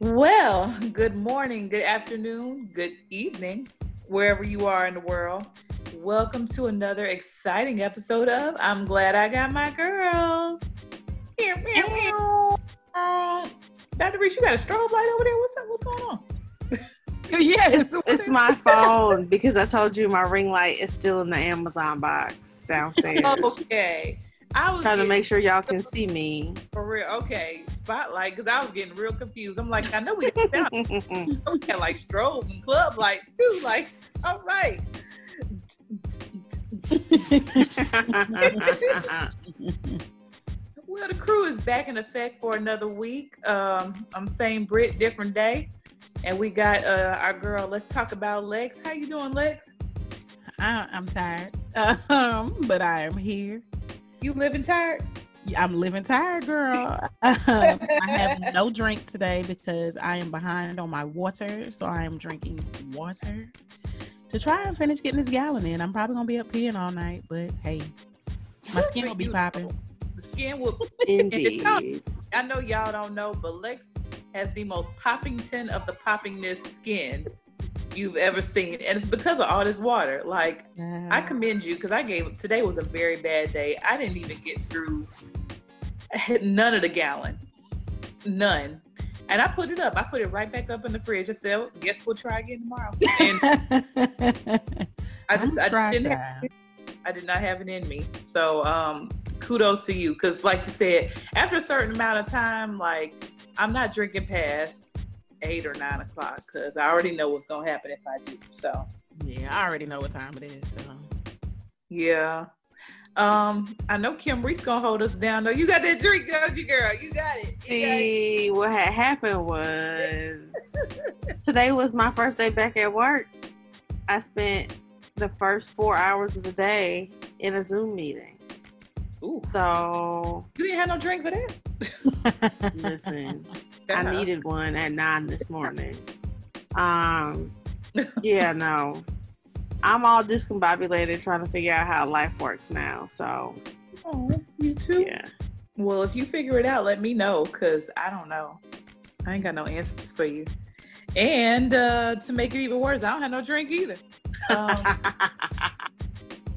Well, good morning, good afternoon, good evening, wherever you are in the world. Welcome to another exciting episode of I'm Glad I Got My Girls. Uh, Dr. Reese, you got a strobe light over there? What's up? What's going on? yes, it's my phone because I told you my ring light is still in the Amazon box downstairs. Okay. I was trying to make sure y'all can see me. for real. Okay, spotlight, because I was getting real confused. I'm like, I know we got, sound- we got like strobe and club lights too. Like, all right. Well, the crew is back in effect for another week. Um, I'm saying Brit, different day, and we got uh, our girl. Let's talk about Lex. How you doing, Lex? I, I'm tired, um, but I am here. You living tired? I'm living tired, girl. Um, I have no drink today because I am behind on my water, so I am drinking water to try and finish getting this gallon in. I'm probably gonna be up peeing all night, but hey, my skin will be popping. The skin will. Indeed. I know y'all don't know, but Lex has the most poppington of the poppingness skin you've ever seen, and it's because of all this water. Like. I commend you because I gave today was a very bad day. I didn't even get through none of the gallon, none. And I put it up. I put it right back up in the fridge. I said, well, "Guess we'll try again tomorrow." And I just I didn't have, I did not have it in me. So um, kudos to you because, like you said, after a certain amount of time, like I'm not drinking past eight or nine o'clock because I already know what's gonna happen if I do. So. Yeah, I already know what time it is. So Yeah. Um, I know Kim Reese gonna hold us down though. You got that drink, don't you, girl? You got it. You got it. See, what had happened was today was my first day back at work. I spent the first four hours of the day in a Zoom meeting. Ooh, So you didn't have no drink for that? listen, I needed one at nine this morning. Um, yeah, no, I'm all discombobulated trying to figure out how life works now. So Oh, you too. yeah, Well, if you figure it out, let me know because I don't know. I ain't got no answers for you. And uh, to make it even worse, I don't have no drink either. Um,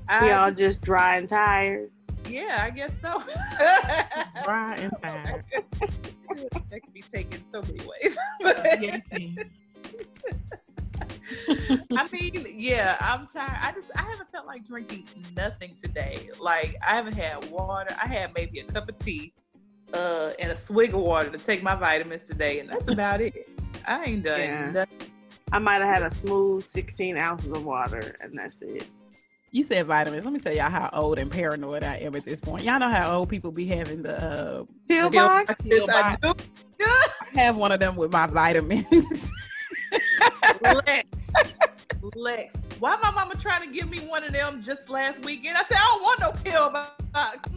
I we all just- just dry and tired. Yeah, I guess so. dry and tired. that can be taken so many ways. Yes, yes. I mean, yeah, I'm tired. I just I haven't felt like drinking nothing today. Like I haven't had water. I had maybe a cup of tea, uh, and a swig of water to take my vitamins today, and that's about it. I ain't done Yeah. nothing. I might have had a smooth 16 ounces of water, and that's it. You said vitamins. Let me tell y'all how old and paranoid I am at this point. Y'all know how old people be having the. Uh, Pill Pill box? Yes, I do. I have one of them with my vitamins. Lex, Lex. Why my mama trying to give me one of them just last weekend? I said I don't want no pill box.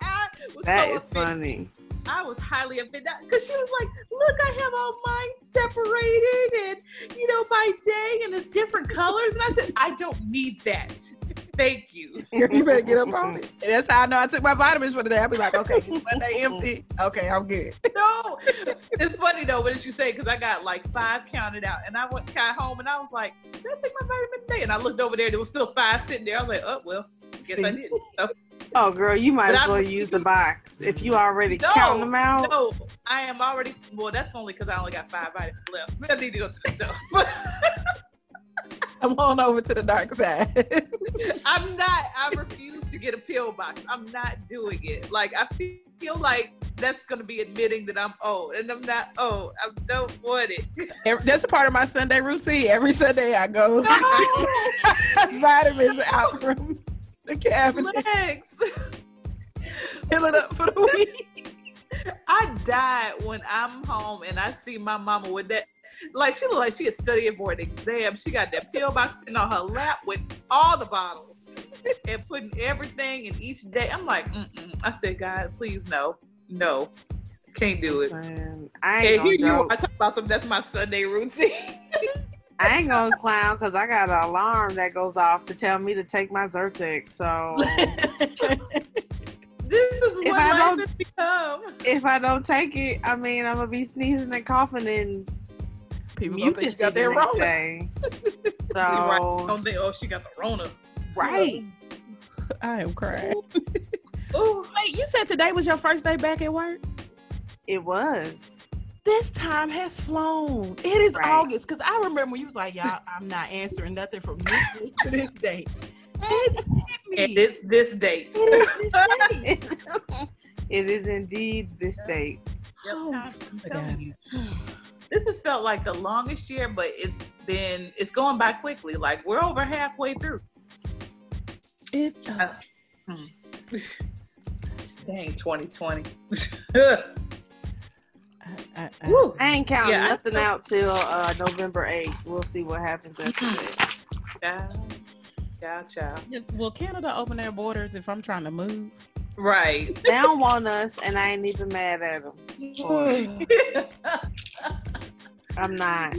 I was That so is offended. funny. I was highly offended because she was like, "Look, I have all mine separated, and you know, by day, and it's different colors." And I said, "I don't need that. Thank you." You better get up on it. And that's how I know I took my vitamins for the day. I'll be like, okay, Monday empty. Okay, I'm good. No, it's funny though. What did you say? Because I got like five counted out, and I went got home, and I was like, "Did I take my vitamin today?" And I looked over there, there was still five sitting there. I was like, "Oh well, guess I did." So, Oh, girl, you might But as I'm- well use the box if you already No, count them out. no, I am already. Well, that's only because I only got five vitamins left. But I need to go to the store. I'm on over to the dark side. I'm not. I refuse to get a pill box. I'm not doing it. Like I feel like that's gonna be admitting that I'm old, and I'm not old. I don't want it. That's a part of my Sunday routine. Every Sunday I go no! vitamins out from the cabinet, Lex. fill it up for the week. I died when I'm home and I see my mama with that. Like she look like she is studying for an exam. She got that pill box sitting on her lap with all the bottles and putting everything in each day. I'm like, Mm-mm. I said, God, please no, no, can't do it. Man, I And ain't here you joke. are talking about something that's my Sunday routine. I ain't gonna clown because I got an alarm that goes off to tell me to take my Zyrtec. So this is If what I life don't- has become. if I don't take it, I mean, I'm gonna be sneezing and coughing and people gonna think you got that wrong. so right. don't think, oh, she got the Rona. Right. I am crying. Oh, wait, you said today was your first day back at work? It was. This time has flown. It is right. August because I remember when you was like, "Y'all, I'm not answering nothing from this day to this date." It hit me. And it's this date. It is this date. it is indeed this date. Yep, oh, this has felt like the longest year, but it's been it's going by quickly. Like we're over halfway through. It. Uh, hmm. Dang, 2020. I, I, I, ain't counting yeah, nothing out till uh, November 8th. We'll see what happens after that. Yeah, yeah, child. Will Canada open their borders if I'm trying to move? Right. They don't want us, and I ain't even mad at them. I'm not.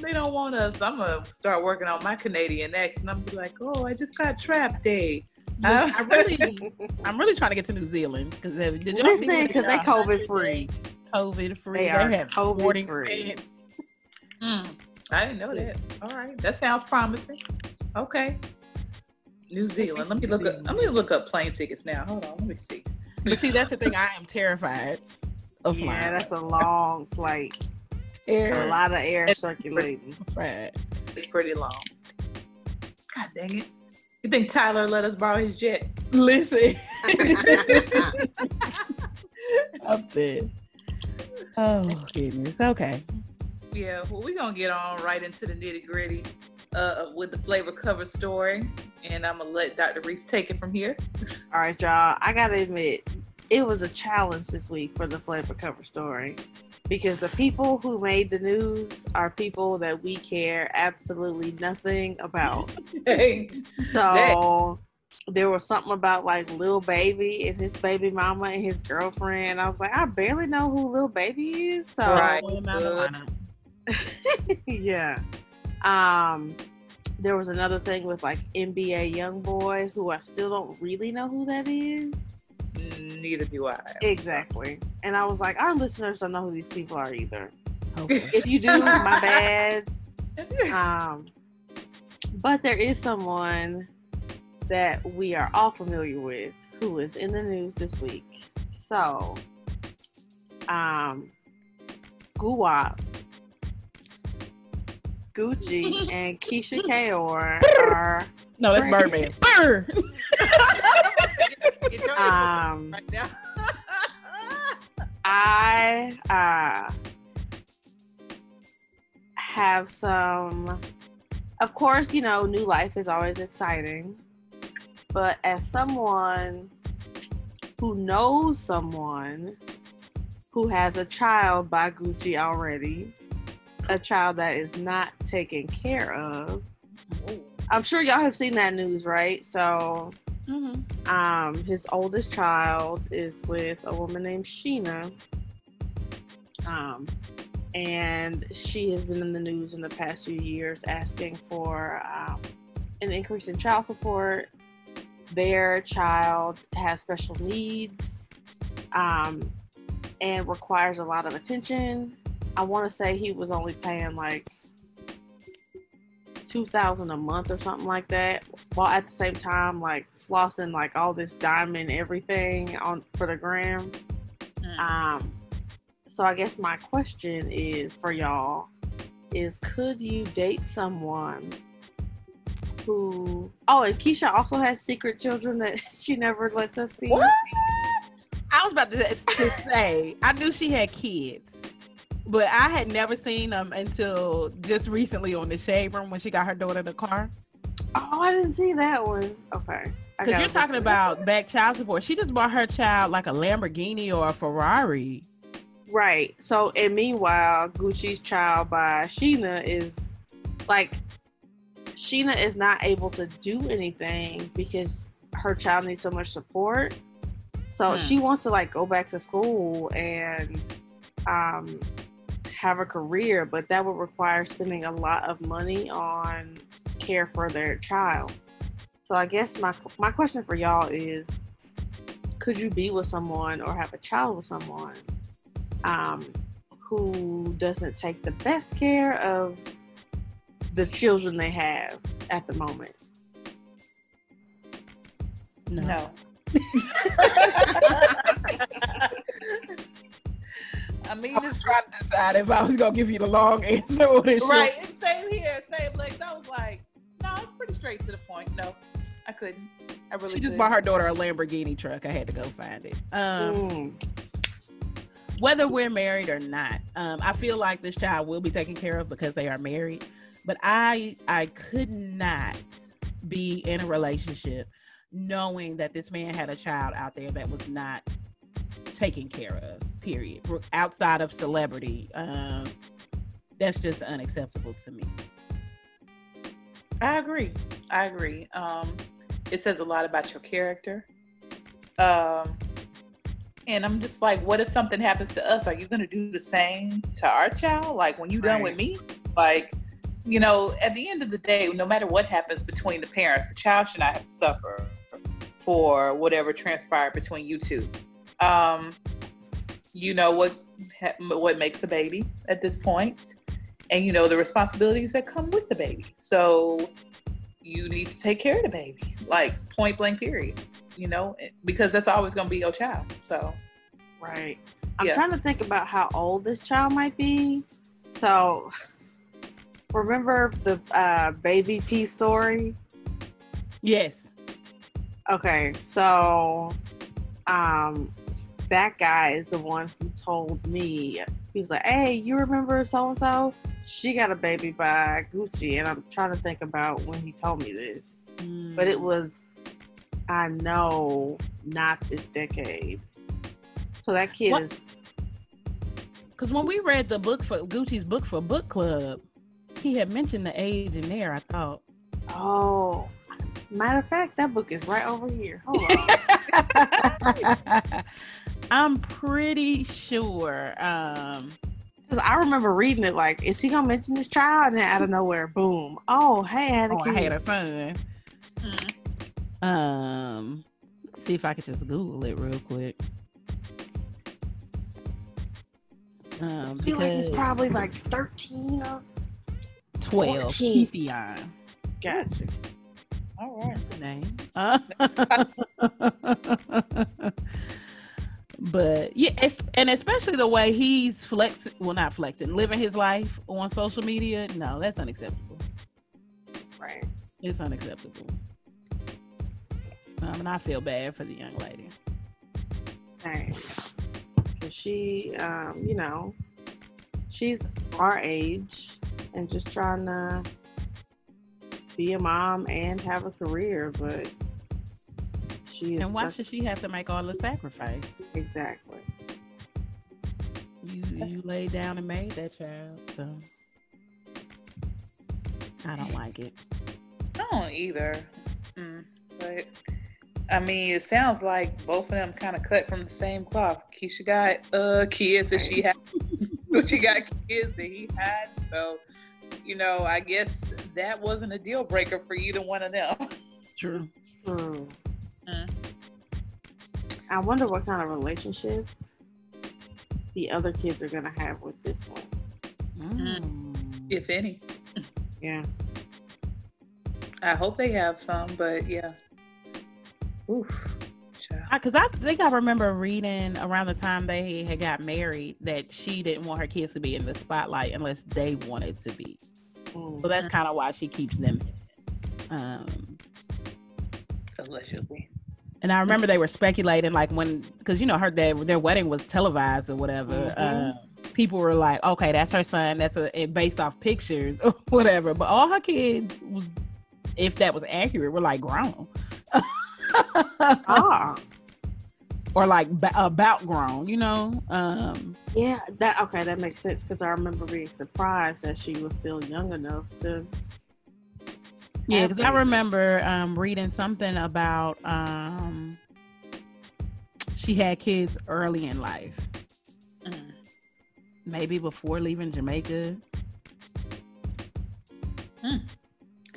They don't want us. I'm gonna start working on my Canadian ex, and I'm be like, oh, I just got trapped day. I really, I'm really trying to get to New Zealand because did you listen? Because they COVID free. COVID free. They, they are have COVID free. Mm, I didn't know that. All right, that sounds promising. Okay, New Zealand. Let me look up. Let me look up plane tickets now. Hold on. Let me see. But see, that's the thing. I am terrified of flying. Yeah, that's a long flight. Air. A lot of air circulating. Right. It's pretty long. God dang it. You think Tyler let us borrow his jet? Listen. Up there. Oh goodness. Okay. Yeah, well we're gonna get on right into the nitty gritty uh, with the flavor cover story. And I'm gonna let Dr. Reese take it from here. All right, y'all. I gotta admit, it was a challenge this week for the flavor cover story because the people who made the news are people that we care absolutely nothing about. so there was something about like Lil Baby and his baby mama and his girlfriend. I was like, I barely know who Lil Baby is. So right. yeah. Um there was another thing with like NBA YoungBoy who I still don't really know who that is neither do I. Exactly. And I was like, our listeners don't know who these people are either. Okay. if you do, my bad. Um, but there is someone that we are all familiar with who is in the news this week. So, um, Guwap, Gucci, and Keyshia Ka'oir are. No, that's Birdman. Bird. um, I uh, have some. Of course, you know, new life is always exciting, but as someone who knows someone who has a child by Gucci already, a child that is not taken care of. I'm sure y'all have seen that news, right? So Mm-hmm. Um, his oldest child is with a woman named Sheena. Um, and she has been in the news in the past few years asking for um, an increase in child support. Their child has special needs um, and requires a lot of attention. I want to say he was only paying like two thousand a month or something like that, while at the same time like flossing like all this diamond everything on for the gram. Mm. Um, so I guess my question is for y'all is could you date someone who oh and Keisha also has secret children that she never lets us see. What? I was about to, to say I knew she had kids but I had never seen them until just recently on the shade room when she got her daughter in the car. Oh, I didn't see that one. Okay. Because you're talking about back child support. She just bought her child like a Lamborghini or a Ferrari. Right. So, and meanwhile, Gucci's child by Sheena is like, Sheena is not able to do anything because her child needs so much support. So hmm. she wants to like go back to school and um, have a career, but that would require spending a lot of money on care for their child. So I guess my my question for y'all is could you be with someone or have a child with someone um, who doesn't take the best care of the children they have at the moment? No. no. I mean, I was trying to decide if I was gonna give you the long answer or the short. Right, it's same here, same like I was like, no, it's pretty straight to the point. No, I couldn't. I really. She just bought her daughter a Lamborghini truck. I had to go find it. Um, mm. Whether we're married or not, um, I feel like this child will be taken care of because they are married. But I, I could not be in a relationship knowing that this man had a child out there that was not taken care of period outside of celebrity. Um that's just unacceptable to me. I agree. I agree. Um it says a lot about your character. Um and i'm just like what if something happens to us? Are you going to do the same to our child? Like when you done right. with me like you know at the end of the day no matter what happens between the parents the child should not have to suffer for whatever transpired between you two. Um you know what what makes a baby at this point and you know the responsibilities that come with the baby. So you need to take care of the baby like point blank period you know because that's always going to be your child so. Right. I'm yeah. trying to think about how old this child might be. So remember the uh, baby p story yes okay so um that guy is the one who told me he was like, "Hey, you remember so and so? She got a baby by Gucci." And I'm trying to think about when he told me this, mm. but it was, I know, not this decade. So that kid what? is. Because when we read the book for Gucci's book for book club, he had mentioned the age in there. I thought. Oh, matter of fact, that book is right over here. Hold on. I'm pretty sure. Um, Cause I remember reading it like, is he gonna mention this child? And out of nowhere, boom! Oh, hey, I had a oh, kid. I had a son. Mm. Um, see if I could just Google it real quick. Um, I feel like he's probably like thirteen or 12. 14. Keitheon. Gotcha. All right. That's the name. but yeah, and especially the way he's flexing, well, not flexing, living his life on social media. No, that's unacceptable. Right. It's unacceptable. Um, and I feel bad for the young lady. Same. Cause she, um, you know, she's our age and just trying to be a mom and have a career, but she is. And why should she have to make all the sacrifice? Exactly. You you laid down and made that child, so I don't like it. I don't either. Mm, but I mean, it sounds like both of them kind of cut from the same cloth. Keisha got uh kids that she had, but she got kids that he had. So you know, I guess that wasn't a deal breaker for either one of them. True. True. Mm. I wonder what kind of relationship the other kids are gonna have with this one. Mm. If any. Yeah. I hope they have some, but yeah. Oof because I, think I remember reading around the time they had got married that she didn't want her kids to be in the spotlight unless they wanted to be. Mm-hmm. So that's kind of why she keeps them. Um, Allegedly. And I remember they were speculating, like when, because you know, her their their wedding was televised or whatever. Mm-hmm. Uh, people were like, "Okay, that's her son. That's a based off pictures or whatever." But all her kids was, if that was accurate, were like grown. ah or like b- about grown, you know. Um, yeah, that okay, that makes sense because I remember being surprised that she was still young enough to. Yeah, because I remember um, reading something about um, she had kids early in life, mm. maybe before leaving Jamaica. Mm.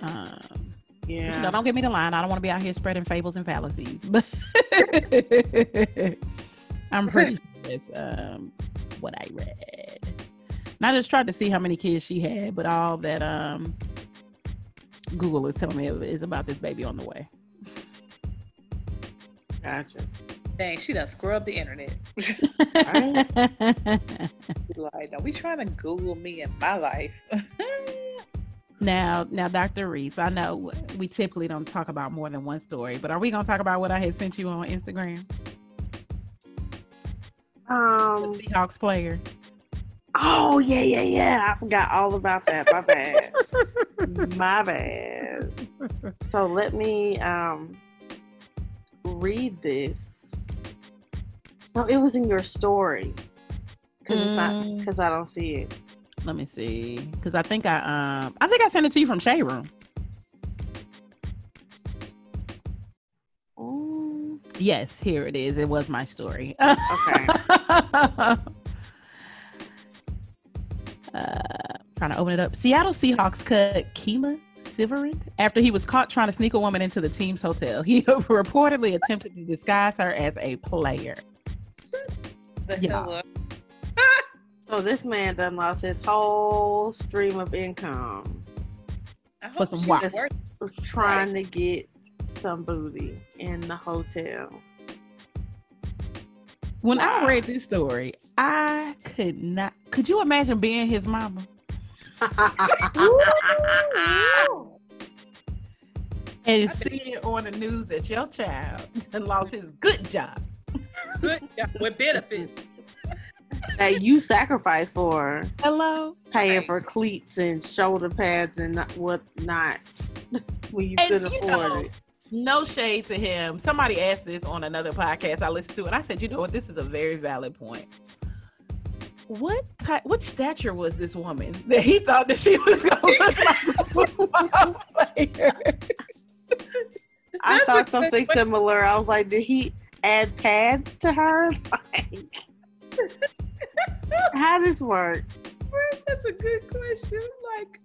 Um, yeah, don't give me the line. I don't want to be out here spreading fables and fallacies, but I'm pretty sure that's um, what I read. And I just tried to see how many kids she had, but all that um, Google is telling me is about this baby on the way. Gotcha. Dang, she done scrubbed the internet. like, don't be trying to Google me in my life. Now, now, Dr. Reese, I know we typically don't talk about more than one story, but are we gonna talk about what I had sent you on Instagram? Um, the Seahawks player. Oh yeah, yeah, yeah. I forgot all about that. My bad. My bad. So let me um read this. No, it was in your story. Cause it's not Mm. because I don't see it. Let me see, because I think I um I think I sent it to you from Shade Room. Ooh, Yes, here it is. It was my story. okay. uh, trying to open it up. Seattle Seahawks cut Kemah Siverand after he was caught trying to sneak a woman into the team's hotel. He reportedly attempted to disguise her as a player. The Yeah. Hell up. So this man done lost his whole stream of income For some she's WAP. worth- trying to get some booty in the hotel. When I read this story, I could not. Could you imagine being his mama and seeing on the news that your child and lost his good job? Good job. with benefits. that you sacrificed for Hello. paying Right. for cleats and shoulder pads and not, whatnot when you And couldn't you afford know, it. No shade to him. Somebody asked this on another podcast I listened to, and I said, you know what, this is a very valid point. What type, what stature was this woman that he thought that she was gonna look like a football player? I That's thought something similar. I was like, did he add pads to her? Like, how does work? Right, That's a good question. Like,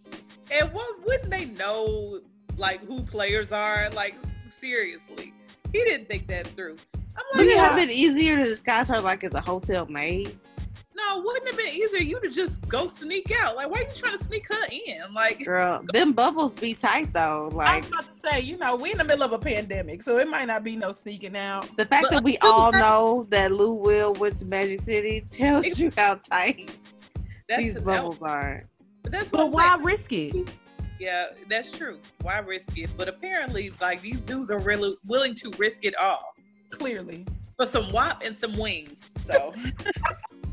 and what wouldn't they know? Like who players are? Like seriously, he didn't think that through. I'm like, Wouldn't it have been easier to disguise her like as a hotel maid? No, wouldn't it have been easier you to just go sneak out? Like, why are you trying to sneak her in? Like, Girl, them bubbles be tight though. Like, I was about to say, you know, we in the middle of a pandemic, so it might not be no sneaking out. the fact But that we until all that- know that Lou Will went to Magic City tells you how tight that's these that- bubbles are. but that's what But I'm why saying. risk it? Yeah, that's true. Why risk it? But apparently, like these dudes are really willing to risk it all Clearly. for some wop and some wings. So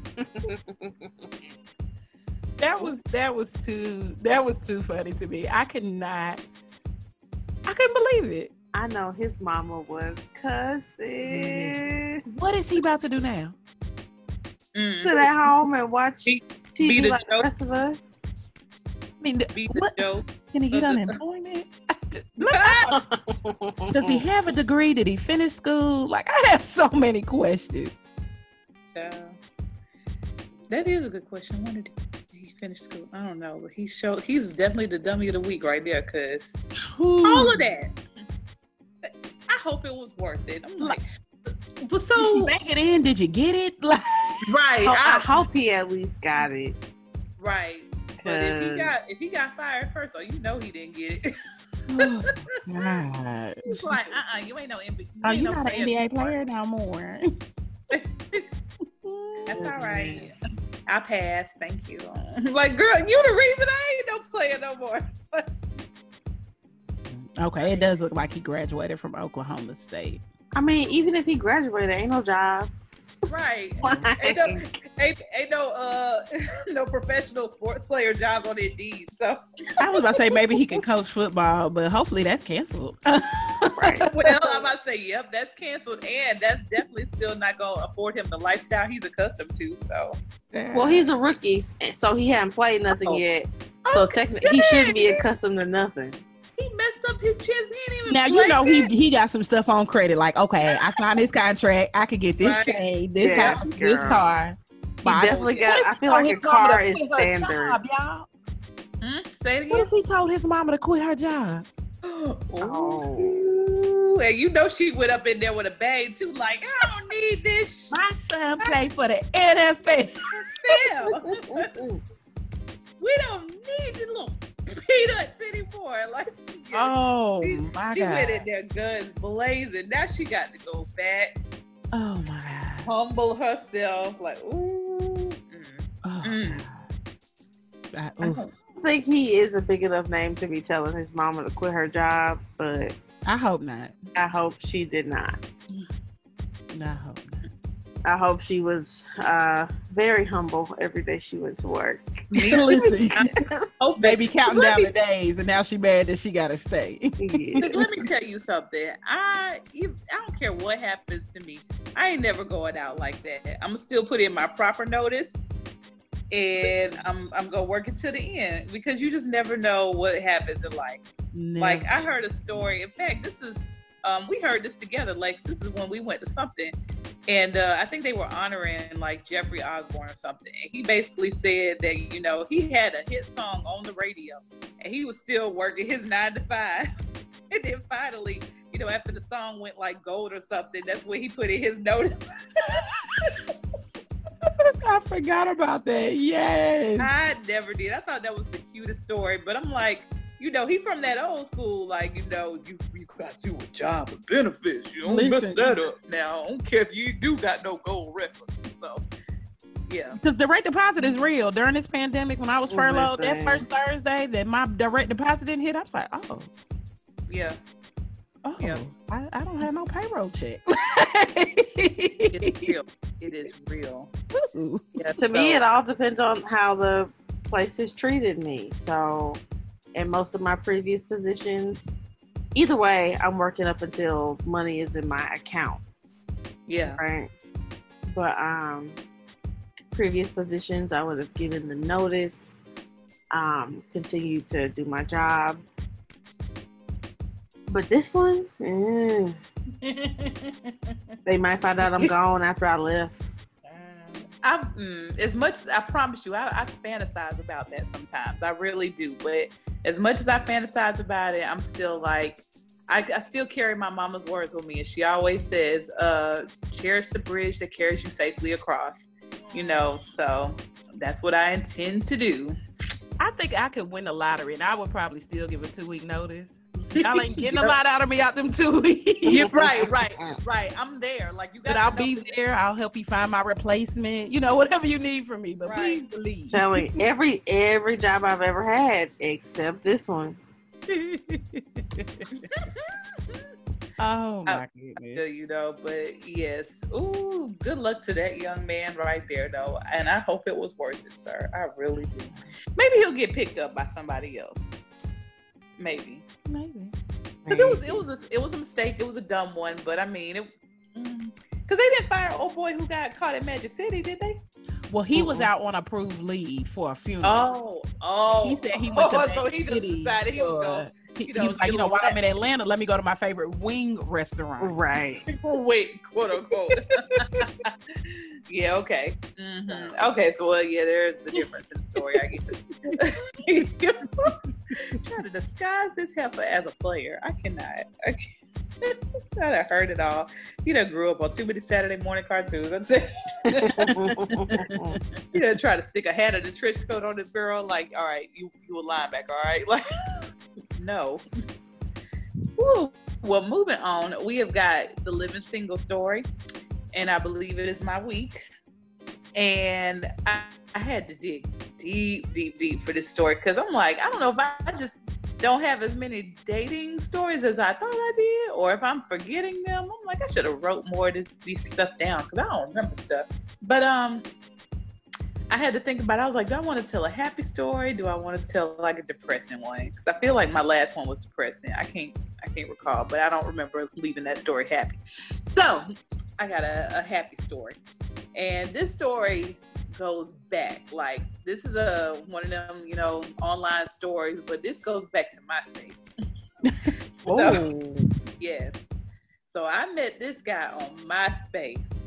That was that was too that was too funny to me. I could not I couldn't believe it. I know his mama was cussing. What is he about to do now? mm, Sit at home and watch Be- TV be the like the joke. rest of us. I mean, be the what joke. can he get of the- unemployment? Does he have a degree? Did he finish school? Like I have so many questions. Yeah. That is a good question. When did he finish school? I don't know, but he showed he's definitely the dummy of the week right there. Cause all of that, I hope it was worth it. I'm like, but so you make it in? Did you get it? Like right, Oh, I I- hope he at least got it. right. But if he got if he got fired first, oh, you know he didn't get it. oh, God. It's like, uh, uh you ain't no NBA. Oh, you're no not an NBA player no more. That's all right. I passed. Thank you. like, girl, you the reason I ain't no player no more. Okay, it does look like he graduated from Oklahoma State. I mean, even if he graduated, ain't no job. Right. Ain't no, ain't, ain't no uh no professional sports player jobs on Indeed. So I was about to say maybe he can coach football, but hopefully that's canceled. Right. well, I'm about to say, yep, that's canceled, and that's definitely still not gonna afford him the lifestyle he's accustomed to. So Well, he's a rookie, so he has not played nothing Oh. yet. So Oh, technically, he shouldn't be accustomed to nothing. He messed up his chest. He ain't even now you know he that. he got some stuff on credit. Like, okay, I signed this contract. I could get this Right. trade, this Yeah, house, this car. He I definitely don't- got. I feel like told a his car is quit her standard. job, y'all? Hmm? Say it again. What if he told his mama to quit her job? Oh. And you know she went up in there with a bang too, like, I don't need this. My son played for the NFL. we don't need the little peanuts anymore. Like, oh she, my she god, went in there guns blazing. Now she got to go back, oh my god, humble herself, like, ooh. mm. oh, Mm. God. I Oof. don't- I think he is a big enough name to be telling his mama to quit her job, but I hope not. I hope she did not. No, I hope not. I hope she was uh, very humble every day she went to work. Listen, Oh, baby counting down the days, and now she mad that she gotta stay. Yeah. Cause let me tell you something. I you, I don't care what happens to me. I ain't never going out like that. I'm still put in my proper notice, and I'm I'm gonna work it to the end because you just never know what happens in life. Like I heard a story. In fact, this is um, we heard this together, Lex. This is when we went to something, and uh, I think they were honoring like Jeffrey Osborne or something. And he basically said that you know he had a hit song on the radio, and he was still working his nine to five. and then finally, you know, after the song went like gold or something, that's when he put in his notice. I forgot about that. Yes. I never did. I thought that was the cutest story, but I'm like, you know, he from that old school, like, you know, you, you got you a job with benefits. You don't mess that up. Now, I don't care if you do got no gold record. So, yeah. Because direct deposit is real. During this pandemic, when I was furloughed, that first Thursday that my direct deposit didn't hit, I was like, oh, Yeah. oh, Yeah. I, I don't have no payroll check. It's real. It is real. Yeah, to me, it all depends on how the place has treated me. So, in most of my previous positions, either way, I'm working up until money is in my account, yeah. right? But um, previous positions, I would have given the notice, um, continued to do my job. But this one, mm, they might find out I'm gone after I left. I mm, as much as I promise you, I, I fantasize about that sometimes. I really do. But as much as I fantasize about it, I'm still like, I, I still carry my mama's words with me, and she always says, uh, "Cherish the bridge that carries you safely across." You know, so that's what I intend to do. I think I could win the lottery, and I would probably still give a two week notice. Y'all ain't getting a lot out of me out them two weeks. You're right, right, right. I'm there. Like you got. But I'll be there. I'll help you find my replacement. You know, whatever you need from me. But Right. please believe. Telling every every job I've ever had except this one. oh my Yeah, goodness. you know, but yes. Ooh, good luck to that young man right there, though. And I hope it was worth it, sir. I really do. Maybe he'll get picked up by somebody else. Maybe. Maybe. Because it was it was a it was a mistake. It was a dumb one, but I mean it. Mm. Because they didn't fire old boy who got caught at Magic City, did they? Well, he was Mm-mm. out on approved leave for a funeral. Oh, oh. He said he went to oh, so he just decided he was going. he, he was like, you know, him while that. I'm in Atlanta, let me go to my favorite wing restaurant. Right. Wait, quote unquote. yeah, okay. Mhm. Okay, so well, yeah, there's the difference in the story, I guess. Trying to disguise this heifer as a player. I cannot. I can't. I done heard it all. You done grew up on too many Saturday morning cartoons. I'm saying, you done try to stick a hat of the trench coat on this girl. Like, all right, you you a linebacker, all right? Like, no. Woo. Well, moving on, we have got the living single story, and I believe it is my week. And I, I had to dig deep, deep, deep for this story because I'm like, I don't know if I, I just don't have as many dating stories as I thought I did, or if I'm forgetting them. I'm like, I should have wrote more of this, these stuff down because I don't remember stuff. But um, I had to think about. It. I was like, do I want to tell a happy story? Do I want to tell like a depressing one? Because I feel like my last one was depressing. I can't, I can't recall, but I don't remember leaving that story happy. So I got a, a happy story, and this story goes back. Like this is a one of them, you know, online stories, but this goes back to MySpace. Oh. Yes. So I met this guy on MySpace.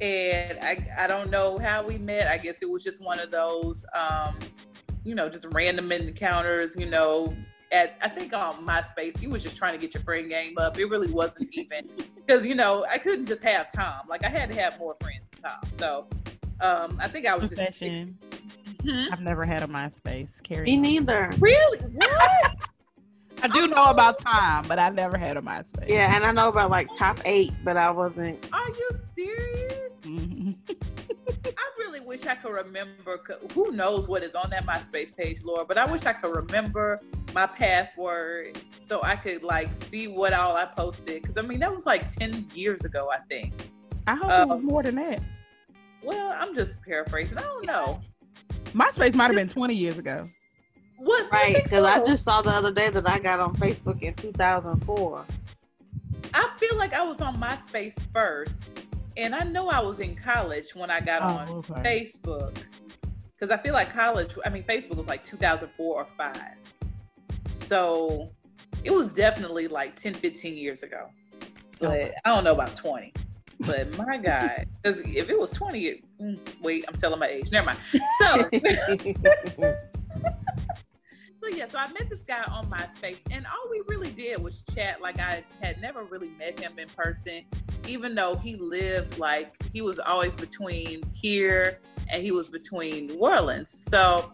And I, I don't know how we met. I guess it was just one of those, um, you know, just random encounters, you know, at I think on MySpace, you was just trying to get your friend game up. It really wasn't even because you know I couldn't just have Tom. Like I had to have more friends than Tom. So um, I think I was Confession. just. Hmm? I've never had a MySpace. Carrie. Me neither. Really? What? I do know about time, but I never had a MySpace. Yeah, and I know about like top eight, but I wasn't. Are you serious? Mm-hmm. I really wish I could remember. Who knows what is on that MySpace page, Laura? But I wish I could remember my password so I could like see what all I posted. Because I mean, that was like ten years ago, I think. I hope um, it was um, more than that. Well, I'm just paraphrasing. I don't know. MySpace might have been 20 years ago. What? Right, because so? I just saw the other day that I got on Facebook in 2004. I feel like I was on MySpace first, and I know I was in college when I got oh, on okay. Facebook. Because I feel like college, I mean, Facebook was like 2004 or 5. So it was definitely like 10, 15 years ago. But oh. I don't know about 20. But my God, because if it was 20, it, mm, wait, I'm telling my age. Never mind. So. So yeah, so I met this guy on MySpace, and all we really did was chat. Like I had never really met him in person, even though he lived like he was always between here and he was between New Orleans. So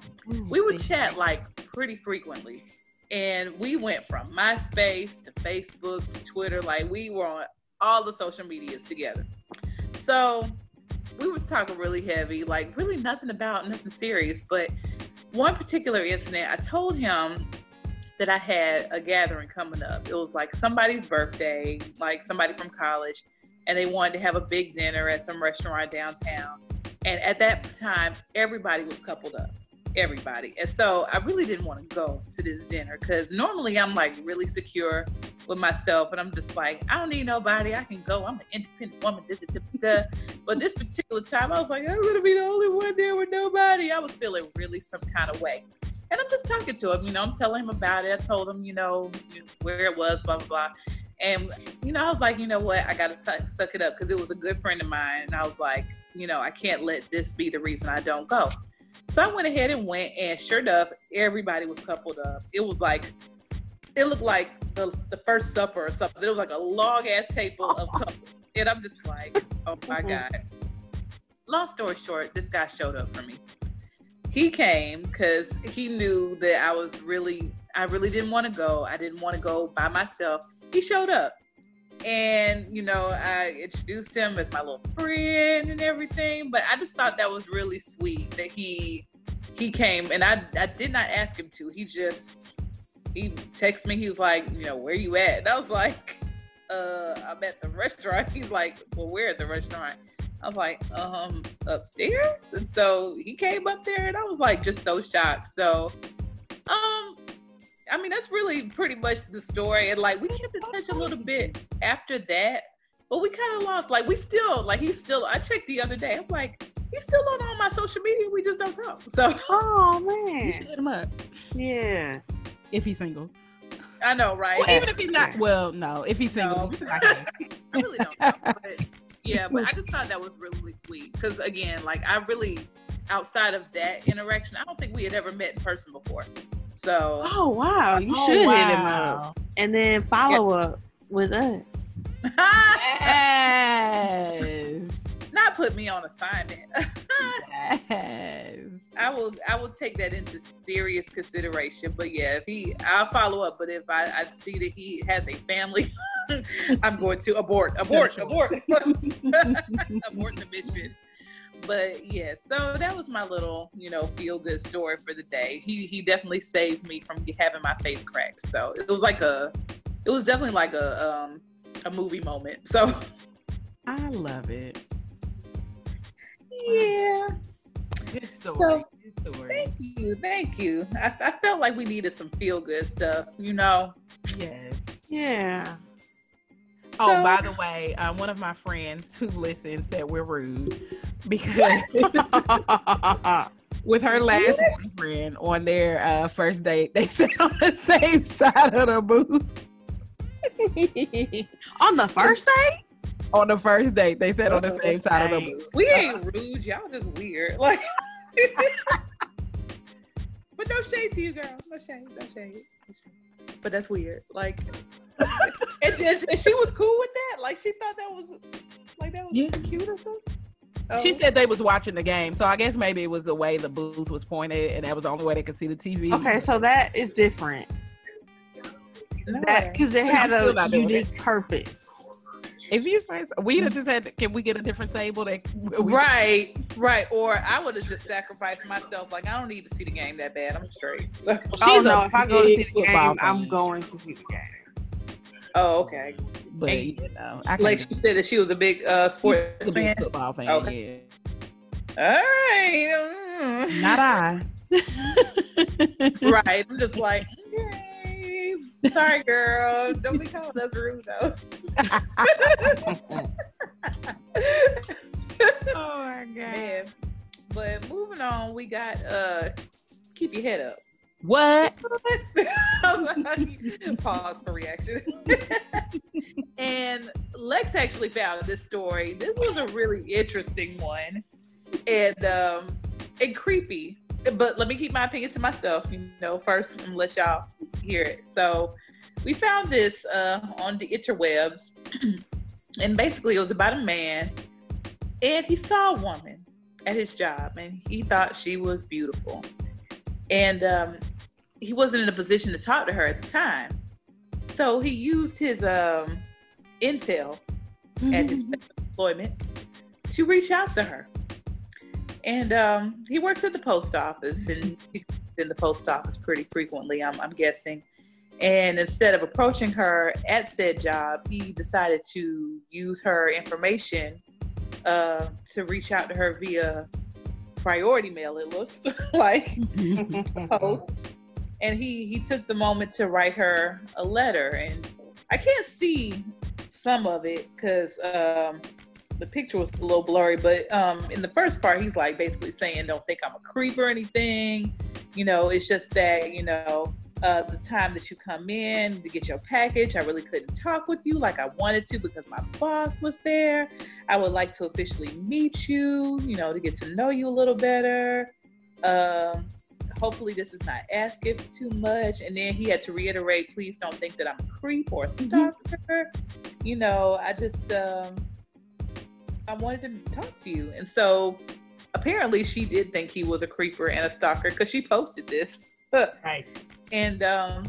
we would chat like pretty frequently. And we went from MySpace to Facebook to Twitter. Like we were on all the social medias together. So we was talking really heavy, like really nothing about nothing serious, but one particular incident, I told him that I had a gathering coming up. It was like somebody's birthday, like somebody from college, and they wanted to have a big dinner at some restaurant downtown. And at that time, everybody was coupled up everybody. And so I really didn't want to go to this dinner because normally I'm like really secure with myself and I'm just like, I don't need nobody. I can go. I'm an independent woman. But this particular time, I was like, I'm going to be the only one there with nobody. I was feeling really some kind of way. And I'm just talking to him, you know, I'm telling him about it. I told him, you know, where it was, blah, blah, blah. And, you know, I was like, you know what? I got to suck, suck it up because it was a good friend of mine. And I was like, you know, I can't let this be the reason I don't go. So I went ahead and went, and sure enough, everybody was coupled up. It was like, it looked like the, the first supper or something. It was like a long ass table of couples. And I'm just like, oh my mm-hmm. God. Long story short, this guy showed up for me. He came because he knew that I was really, I really didn't want to go. I didn't want to go by myself. He showed up. And, you know, I introduced him as my little friend and everything. But I just thought that was really sweet that he he came and I I did not ask him to. He just he texted me, he was like, you know, where you at? And I was like, uh, I'm at the restaurant. He's like, Well, where at the restaurant? I was like, um, upstairs. And so he came up there and I was like just so shocked. So um I mean, that's really pretty much the story. And like, we kept in touch a little bit after that, but we kind of lost. Like, we still, like, he's still, I checked the other day. I'm like, he's still on all my social media. We just don't talk. So, oh man, you should hit him up. Yeah. If he's single. I know, right? Well, even if he's not, well, no, if he's single, no. I, I really don't know. But yeah, but I just thought that was really sweet because, again, like, I really, outside of that interaction, I don't think we had ever met in person before. So Oh wow, you oh, should wow. hit him up. And then follow yeah. up with us. yes. Not put me on assignment. yes. I will I will take that into serious consideration. But yeah, if he I'll follow up. But if I, I see that he has a family, I'm going to abort, abort, abort, abort the mission but yeah, so that was my little, you know, feel good story for the day. He he definitely saved me from having my face cracked. So it was like a, it was definitely like a um a movie moment. So I love it. Yeah. Good story. So, good story. Thank you, thank you. I, I felt like we needed some feel good stuff, you know. Yes. Yeah. Oh, so, by the way, um, one of my friends who listens said we're rude because with her last boyfriend on their uh, first date, they sat on the same side of the booth. on the first date? On the first date, they sat on the same side of the booth. We ain't rude, y'all just weird. Like, but no shade to you, girl. No shade, no shade. No shade. but that's weird. Like, and, she, and she was cool with that. Like, she thought that was like that was Yeah. cute or something. Oh. She Oh. said they was watching the game, so I guess maybe it was the way the booth was pointed, and that was the only way they could see the TV. Okay, so that is different. No. That because it had a unique purpose. If you say so, we just had, can we get a different table? That we, Right, right. Or I would have just sacrificed myself. Like I don't need to see the game that bad. I'm straight. So, oh She's a no, if I go to see big the football game, I'm going to see the game. Oh, okay. But Hey, you know, I Like she said that she was a big uh, sports fan. football fan. Okay. Yeah. All right. mm. Not I. right. I'm just like, okay. Sorry, girl. Don't be calling us rude though. oh my Man. But moving on, we got uh keep your head up. What? Pause for reaction. and Lex actually found this story. This was a really interesting one and um and creepy. But let me keep my opinion to myself, you know, first and let y'all hear it. So we found this uh on the interwebs. and basically it was about a man and he saw a woman at his job and he thought she was beautiful. And um he wasn't in a position to talk to her at the time. So he used his um, intel at his employment to reach out to her. And um, he works at the post office and he's in the post office pretty frequently, I'm, I'm guessing. And instead of approaching her at said job, he decided to use her information uh, to reach out to her via priority mail, it looks like post. And he he took the moment to write her a letter and i can't see some of it because um the picture was a little blurry but um in the first part he's like basically saying don't think i'm a creep or anything. You know it's just that you know uh, the time that you come in to get your package, I really couldn't talk with you like I wanted to because my boss was there. I would like to officially meet you, you know, to get to know you a little better. Um, hopefully this is not asking too much and then he had to reiterate please don't think that i'm a creep or a stalker you know i just um i wanted to talk to you and so apparently she did think he was a creeper and a stalker because she posted this right. And um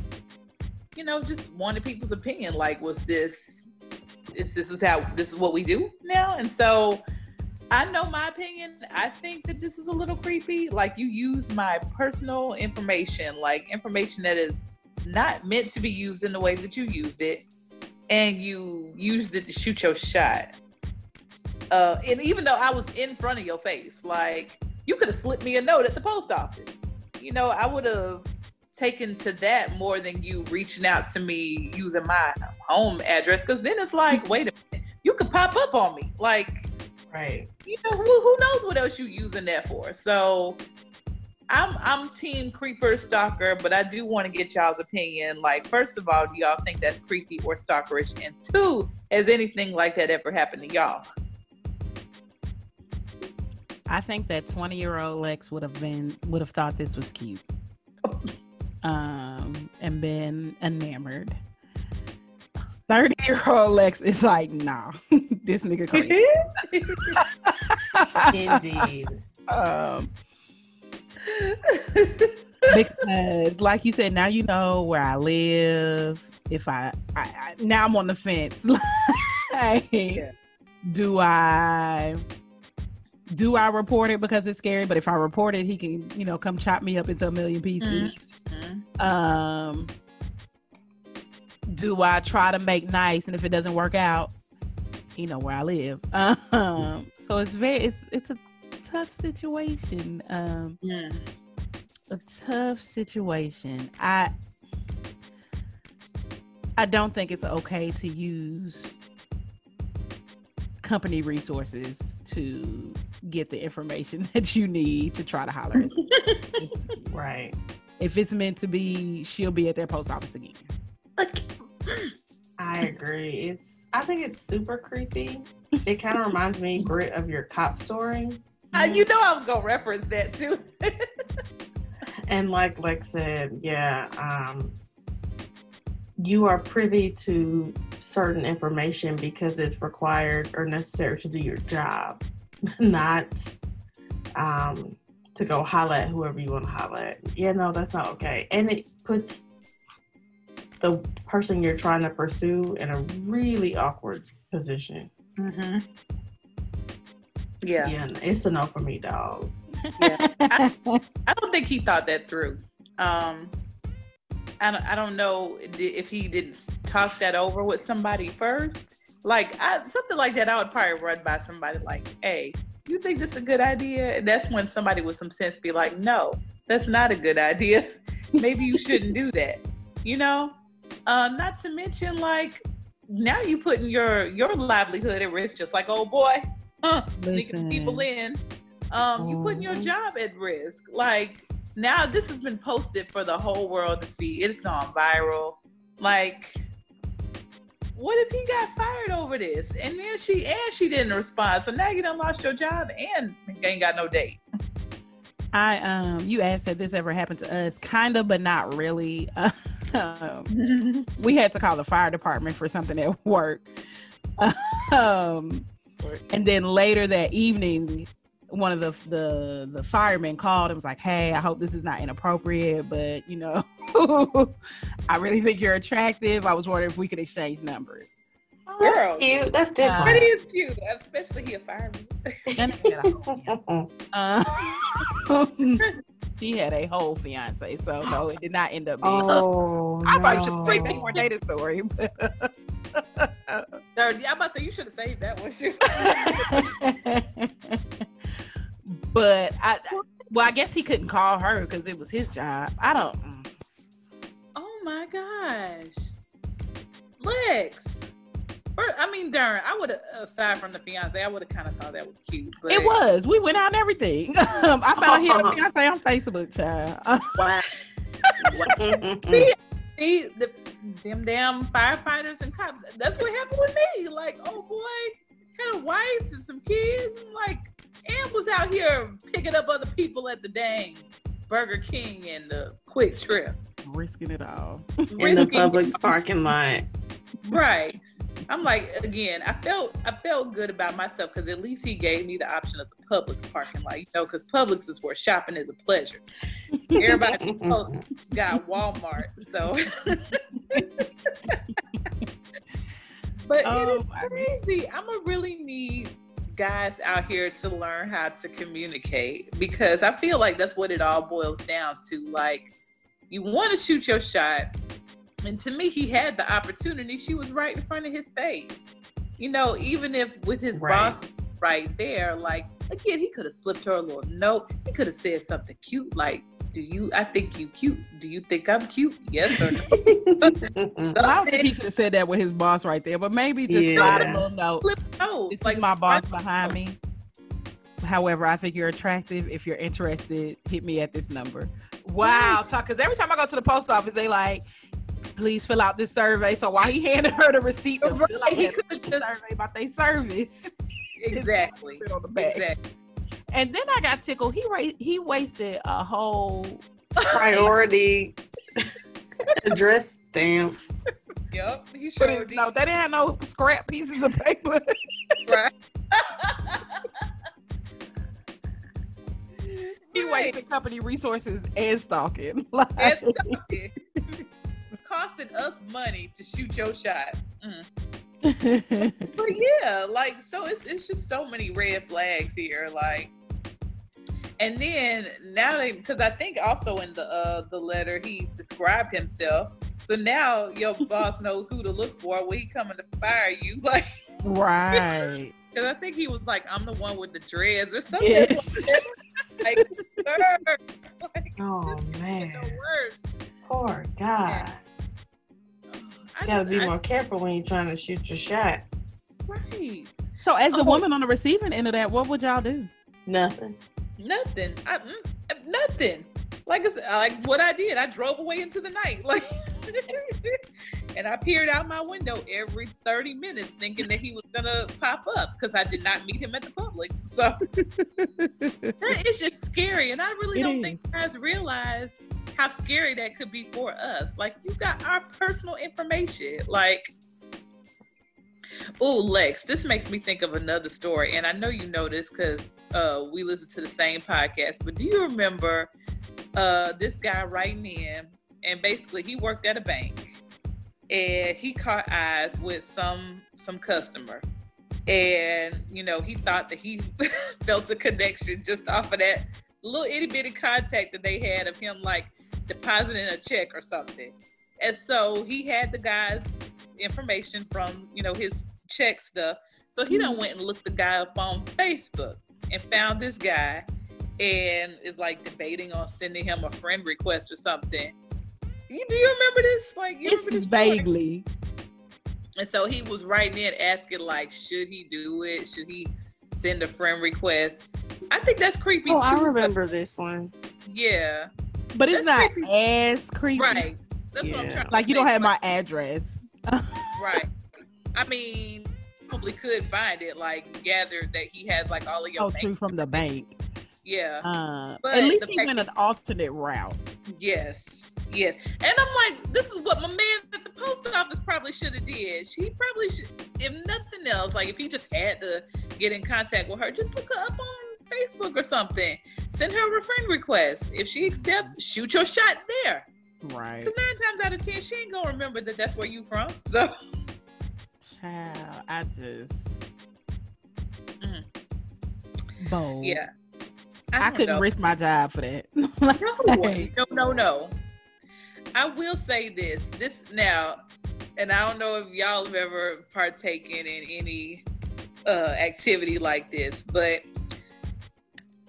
you know just wanted people's opinion like was this is this is how this is what we do now? And so i know my opinion. I think that this is a little creepy. Like you use my personal information like information that is not meant to be used in the way that you used it and you used it to shoot your shot. Uh and even though i was in front of your face like you could have slipped me a note at the post office. You know i would have taken to that more than you reaching out to me using my home address because then it's like wait a minute you could pop up on me. Like Right. you know who, who knows what else you using that for? So i'm i'm team creeper stalker but i do want to get y'all's opinion. Like first of all do y'all think that's creepy or stalkerish? And two has anything like that ever happened to y'all? I think that 20 year old Lex would have been would have thought this was cute. Um and been enamored. 30 year old Lex is like, nah, this nigga crazy. Indeed. um because like you said, now you know where I live. If I, I, I now I'm on the fence. like, Yeah. do I do I report it because it's scary? But if I report it, he can, you know, come chop me up into a million pieces. Mhm. Um do I try to make nice and if it doesn't work out, you know where I live. Um so it's very it's it's a tough situation. Um Mm. a tough situation. I I don't think it's okay to use company resources to get the information that you need to try to holler. Right. If it's meant to be, she'll be at their post office again. I agree. It's I think it's super creepy. It kind of reminds me Grit of your cop story. Uh, you know I was gonna reference that too. And like Lex said, yeah, um you are privy to certain information because it's required or necessary to do your job, not um, to go holler at whoever you want to holler at. Yeah, no, that's not okay. And it puts the person you're trying to pursue in a really awkward position. Mm-hmm. Yeah. Yeah, it's a no for me, dog. Yeah. I, I don't think he thought that through. Um, I don't, I don't know if he didn't talk that over with somebody first. Like I, something like that, I would probably run by somebody like, "Hey, you think this is a good idea?" And that's when somebody with some sense be like, "No, that's not a good idea. Maybe you shouldn't do that." You know, uh, not to mention like now you putting your your livelihood at risk, just like old boy, huh, sneaking people in. Um, you putting your mm-hmm. job at risk. Like now, this has been posted for the whole world to see. It's gone viral. Like, what if he got fired over this? And then she and she didn't respond. So now you done lost your job and ain't got no date. I um you asked if this ever happened to us, kind of, but not really. um, we had to call the fire department for something at work. um, and then later that evening, one of the the the firemen called and was like, "Hey, I hope this is not inappropriate, but you know, I really think you're attractive. I was wondering if we could exchange numbers." Girl, cute. That's different. Uh, that is cute, especially he a fireman. uh, he had a whole fiance, so no, it did not end up being. Oh, I probably should straight make more data story. But I'm about to say you should have saved that one. but I, well, I guess he couldn't call her because it was his job. I don't. Mm. Oh my gosh, Lex. I mean, darn, I would have, aside from the fiance, I would have kind of thought that was cute. But... It was. We went out and everything. Um, I found him fiance on Facebook, child. wow. see, see the, them damn firefighters and cops. That's what happened with me. Like, oh boy, had a wife and some kids, and like, and was out here picking up other people at the dang Burger King and the QuikTrip. risking it all in the public parking lot. Right. I'm like, again, I felt I felt good about myself because at least he gave me the option of the Publix parking lot, you know, because Publix is where shopping is a pleasure. Everybody else got Walmart, so. but oh, it is oh, crazy. I'm gonna really need guys out here to learn how to communicate because I feel like that's what it all boils down to. Like, you want to shoot your shot and to me, he had the opportunity. She was right in front of his face. You know, even if with his right. boss right there, like again, he could have slipped her a little note. He could have said something cute like, "Do you? I think you cute. Do you think I'm cute? Yes or no?" I don't think he could have said that with his boss right there, but maybe just yeah. slide a little note. Flip note. This like, is my boss behind me. However, I think you're attractive. If you're interested, hit me at this number. Wow, talk because every time I go to the post office, they like, please fill out this survey. So while he handed her the receipt to right. fill out he could just survey about their service. Exactly. on the back. Exactly. And then I got tickled. He ra- he wasted a whole priority address stamp. Yep. He showed no, they didn't have no scrap pieces of paper. right. he right. wasted company resources and stalking. Like, and stalking costing us money to shoot your shot. Mm. but yeah, like so it's it's just so many red flags here. Like and then now they because I think also in the uh the letter he described himself. So now your boss knows who to look for when he coming to fire you. Like right. Because I think he was like, I'm the one with the dreads or something. Yes. like, like, oh man. The worst. Poor guy. I you gotta just, be I, more careful when you're trying to shoot your shot. Right. So, as a oh. woman on the receiving end of that, what would y'all do? Nothing. Nothing. I, mm, nothing. Like I said, like what I did, I drove away into the night. Like and I peered out my window every 30 minutes thinking that he was gonna pop up because I did not meet him at the Publix. So it's just scary. And I really It don't is. think guys realize how scary that could be for us. Like you got our personal information. Like Oh, Lex, this makes me think of another story. And I know you know this because uh, we listen to the same podcast. But do you remember uh, this guy writing in? And basically, he worked at a bank and he caught eyes with some some customer. And, you know, he thought that he felt a connection just off of that little itty bitty contact that they had of him like depositing a check or something. And so he had the guy's information from, you know, his check stuff. So he done went and looked the guy up on Facebook and found this guy and is like debating on sending him a friend request or something. You, do you remember this? Like you remember It's this story? vaguely. And so he was writing in asking like, should he do it? Should he send a friend request? I think that's creepy Oh, too. I but- remember this one. Yeah. But it's That's not as creepy. Right. That's what I'm Yeah. trying to Like you say. don't have my address. Right. I mean, probably could find it, like gather that he has like all of your oh, bank- true from the bank. Yeah. Uh, But at least he went an alternate route. Yes. Yes. And I'm like, this is what my man at the post office probably should have did. She probably should if nothing else, like if he just had to get in contact with her, just look her up on Facebook or something. Send her a friend request. If she accepts, shoot your shot there. Right. Because nine times out of ten, she ain't gonna remember that that's where you from. So Child, I just Mhm. bold. yeah, I, don't couldn't know. risk my job for that. No, no, no, no. I will say this. This now, and I don't know if y'all have ever partaken in any uh, activity like this, but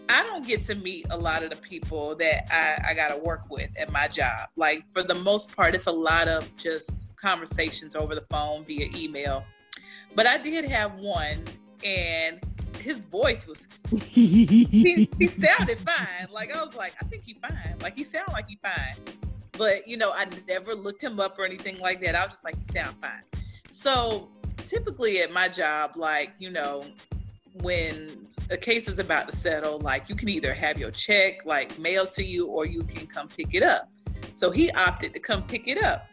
I don't get to meet a lot of the people that I, I got to work with at my job. Like for the most part, it's a lot of just conversations over the phone via email. But I did have one, and his voice was he, he sounded fine. Like I was like, I think he fine. Like he sounded like he fine. But you know, I never looked him up or anything like that. I was just like, he sound fine. So typically at my job, like, you know, when a case is about to settle, like you can either have your check like mailed to you or you can come pick it up. So he opted to come pick it up.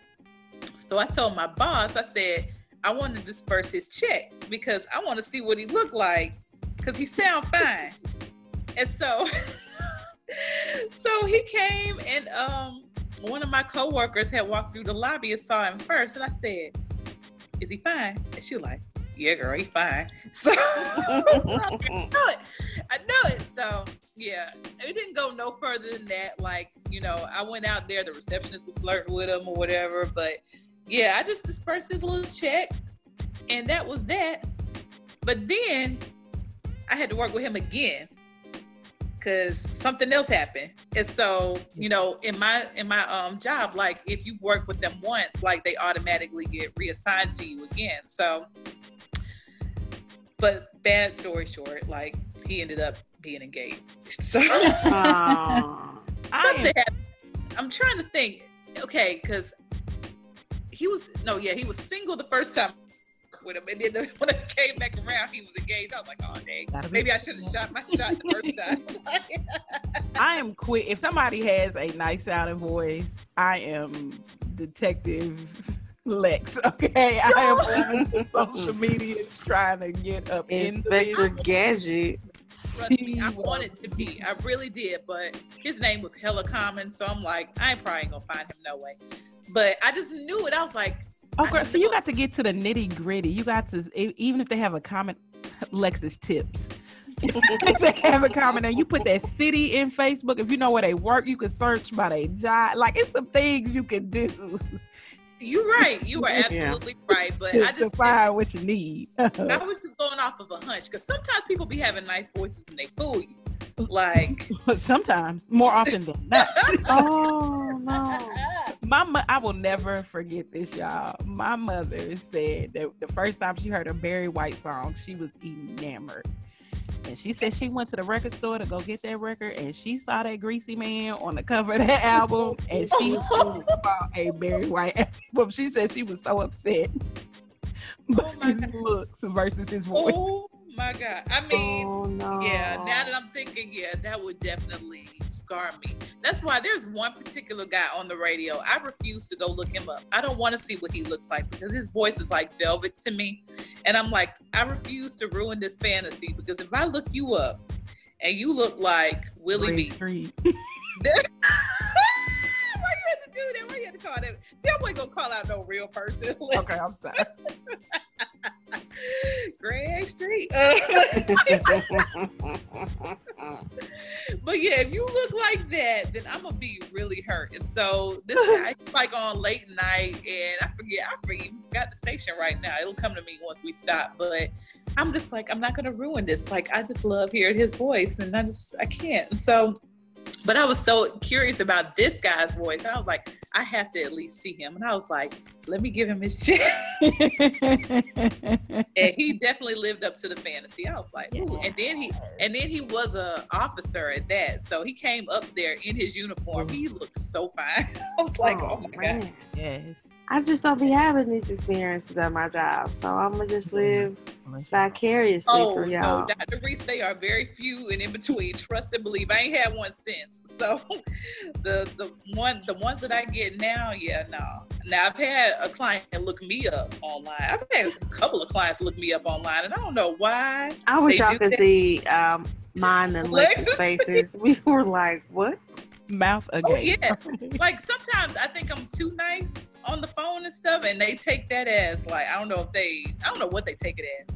So I told my boss, I said, I want to disperse his check because I want to see what he looked like because he sound fine. and so so he came and um one of my coworkers had walked through the lobby and saw him first and I said, Is he fine? And she was like, Yeah, girl, he fine. So I know it. I know it. So yeah, it didn't go no further than that. Like, you know, I went out there, the receptionist was flirting with him or whatever, but yeah, I just dispersed his little check and that was that. But then I had to work with him again because something else happened. And so, you know, in my in my um job, like if you work with them once, like they automatically get reassigned to you again. So but bad story short, like he ended up being engaged. So. I am. I'm trying to think. Okay, because he was no, yeah, he was single the first time with him, and then the, when it came back around, he was engaged. I was like, oh dang, maybe I should have shot my shot the first time. I am quick. If somebody has a nice sounding voice, I am Detective Lex. Okay, I am on social media trying to get up Inspector into Gadget. Trust me, I wanted to be. I really did, but his name was hella common, so I'm like, I ain't probably gonna find him no way. But I just knew it. I was like, Oh, girl, so you got to get to the nitty gritty. You got to, even if they have a comment, Lex's tips. if they have a comment and you put that city in Facebook, if you know where they work, you can search by their job. Like it's some things you can do you're right. You are Yeah. absolutely right. But to, I just find what you need. I was just going off of a hunch because sometimes people be having nice voices and they fool you. Like, sometimes, more often than not. Oh no. My mo- I will never forget this, y'all. My mother said that the first time she heard a Barry White song, she was enamored. And she said she went to the record store to go get that record, and she saw that Greasy Man on the cover of that album, and she bought a Barry White album. She said she was so upset. But Oh his looks versus his voice. Oh my god! I mean, oh no. Yeah, now that I'm thinking, yeah, that would definitely scar me. That's why there's one particular guy on the radio. I refuse to go look him up. I don't want to see what he looks like because his voice is like velvet to me. And I'm like, I refuse to ruin this fantasy because if I look you up and you look like Willie Red B. Street. Why you had to do that? Why you had to call that? See, I wasn't gonna call out no real person. Okay, I'm sorry. Greg Street. Uh, But yeah, if you look like that, then I'm gonna be really hurt. And so this guy like on late night, and I forget, I forget, got the station right now. It'll come to me once we stop. But I'm just like, I'm not gonna ruin this. Like, I just love hearing his voice, and I just, I can't. So, but I was so curious about this guy's voice. I was like, I have to at least see him. And I was like, let me give him his chance. and he definitely lived up to the fantasy. I was like, ooh. And then he and then he was a officer at that. So he came up there in his uniform. He looked so fine. I was like, oh, oh my god. yes. I just don't be having these experiences at my job, so I'm gonna just live vicariously Oh for no, y'all. Dr. Reese, they are very few and in between. Trust and believe. I ain't had one since. So the the one the ones that I get now, yeah, no. Now I've had a client look me up online. I've had a couple of clients look me up online, and I don't know why. I wish y'all could that. see um, mine and Lex's Lex. faces. We were like, "What?" Mouth Oh again. yes. like sometimes I think I'm too nice on the phone and stuff, and they take that as like I don't know if they I don't know what they take it as,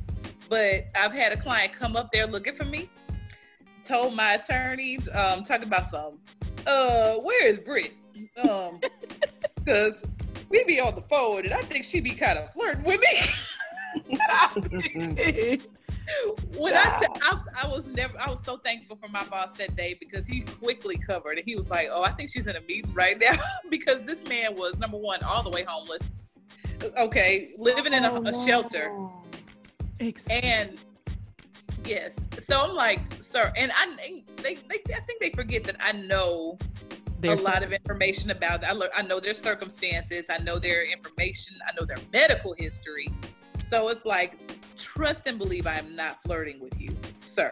but I've had a client come up there looking for me, told my attorneys um talking about some uh where is Brit um because we be on the phone and I think she be kind of flirting with me. when I, t- I I was never I was so thankful for my boss that day because he quickly covered and he was like, "Oh, I think she's in a meeting right now," because this man was number one all the way homeless. Okay, living in a, Oh, a shelter no. and yes. So I'm like, "Sir," and I they, they I think they forget that I know There's a lot of information about I, lear- I know their circumstances i know their information i know their medical history so it's like trust and believe i am not flirting with you sir